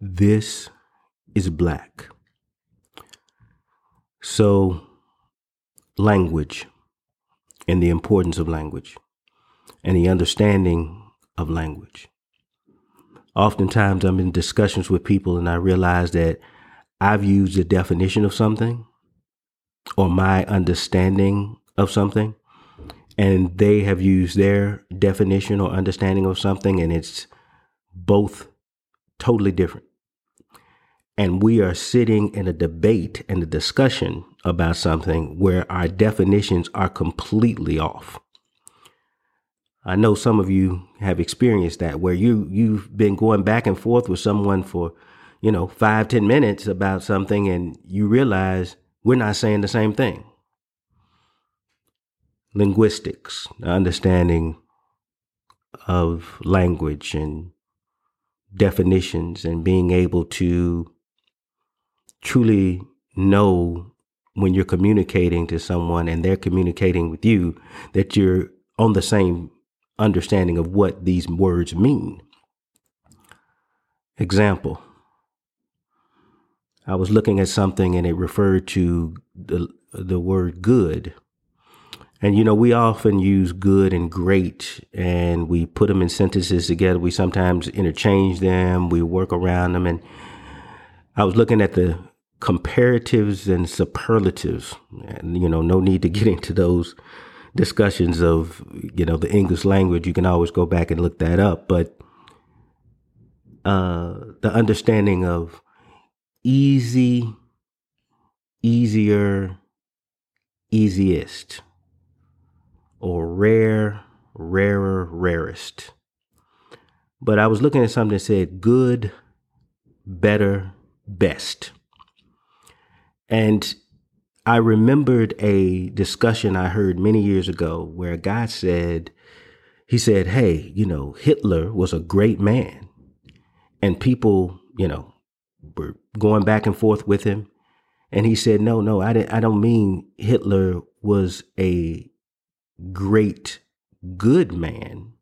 This is black. So, language and the importance of language and the understanding of language. Oftentimes, I'm in discussions with people and I realize that I've used a definition of something or my understanding of something, and they have used their definition or understanding of something, and it's both totally different. And we are sitting in a debate and a discussion about something where our definitions are completely off. I know some of you have experienced that where you you've been going back and forth with someone for, you know, five, ten minutes about something and you realize we're not saying the same thing. Linguistics, understanding of language and definitions and being able to truly know when you're communicating to someone and they're communicating with you that you're on the same understanding of what these words mean. Example I was looking at something and it referred to the, the word good. And you know, we often use good and great and we put them in sentences together. We sometimes interchange them, we work around them. And I was looking at the comparatives and superlatives. And, you know, no need to get into those discussions of, you know, the English language. You can always go back and look that up. But uh, the understanding of easy, easier, easiest, or rare, rarer, rarest. But I was looking at something that said good, better, best. And I remembered a discussion I heard many years ago where a guy said, he said, Hey, you know, Hitler was a great man. And people, you know, were going back and forth with him. And he said, No, no, I, didn't, I don't mean Hitler was a great, good man.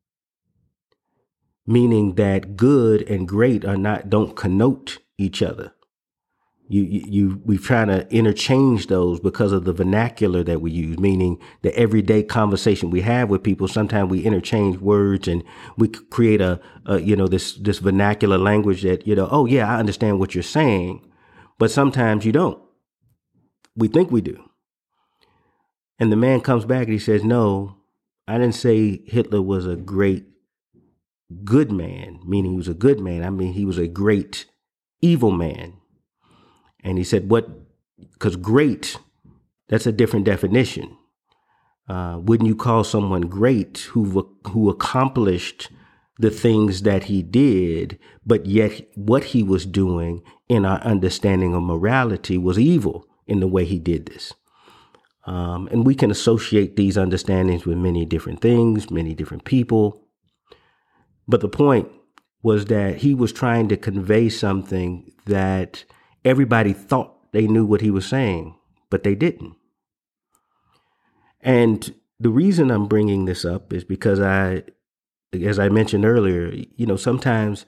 Meaning that good and great are not, don't connote each other you, you, you we try to interchange those because of the vernacular that we use, meaning the everyday conversation we have with people. Sometimes we interchange words and we create a, a, you know, this, this vernacular language that, you know, oh yeah, I understand what you're saying, but sometimes you don't. We think we do. And the man comes back and he says, no, I didn't say Hitler was a great good man, meaning he was a good man. I mean, he was a great evil man and he said, what, because great, that's a different definition. Uh, wouldn't you call someone great who, who accomplished the things that he did, but yet what he was doing in our understanding of morality was evil in the way he did this? Um, and we can associate these understandings with many different things, many different people. But the point was that he was trying to convey something that everybody thought they knew what he was saying, but they didn't. And the reason I'm bringing this up is because I, as I mentioned earlier, you know, sometimes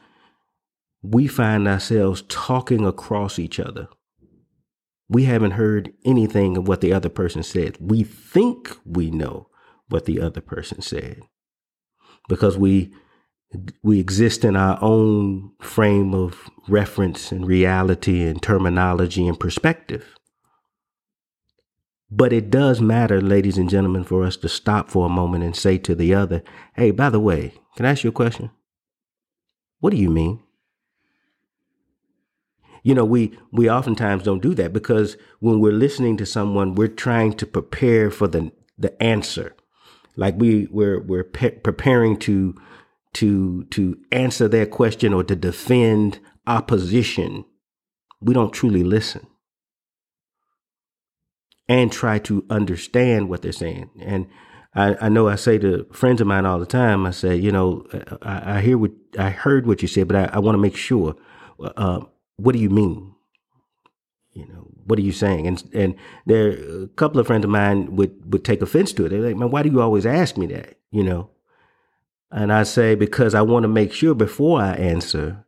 we find ourselves talking across each other. We haven't heard anything of what the other person said. We think we know what the other person said because we we exist in our own frame of reference and reality and terminology and perspective. But it does matter, ladies and gentlemen, for us to stop for a moment and say to the other, hey, by the way, can I ask you a question? What do you mean? You know, we, we oftentimes don't do that because when we're listening to someone, we're trying to prepare for the, the answer. Like we, we're, we're pe- preparing to to to answer their question or to defend opposition, we don't truly listen and try to understand what they're saying. And I, I, know I say to friends of mine all the time, I say, you know, I, I hear what I heard what you said, but I, I want to make sure. Uh, what do you mean? You know, what are you saying? And and there a couple of friends of mine would would take offense to it. They're like, man, why do you always ask me that? You know, and I say, because I want to make sure before I answer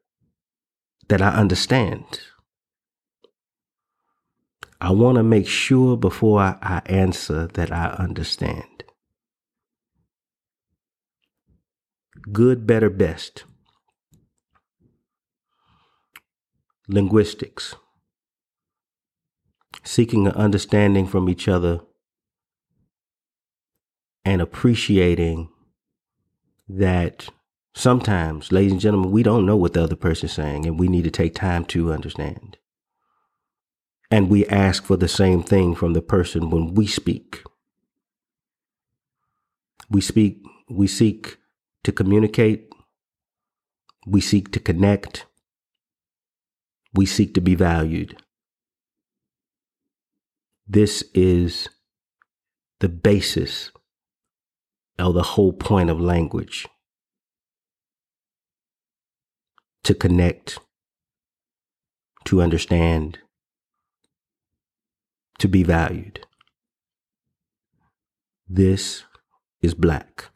that I understand. I want to make sure before I, I answer that I understand. Good, better, best. Linguistics. Seeking an understanding from each other and appreciating that sometimes, ladies and gentlemen, we don't know what the other person's saying and we need to take time to understand. And we ask for the same thing from the person when we speak. We speak, we seek to communicate, we seek to connect, we seek to be valued. This is the basis of the whole point of language to connect, to understand, to be valued. This is black.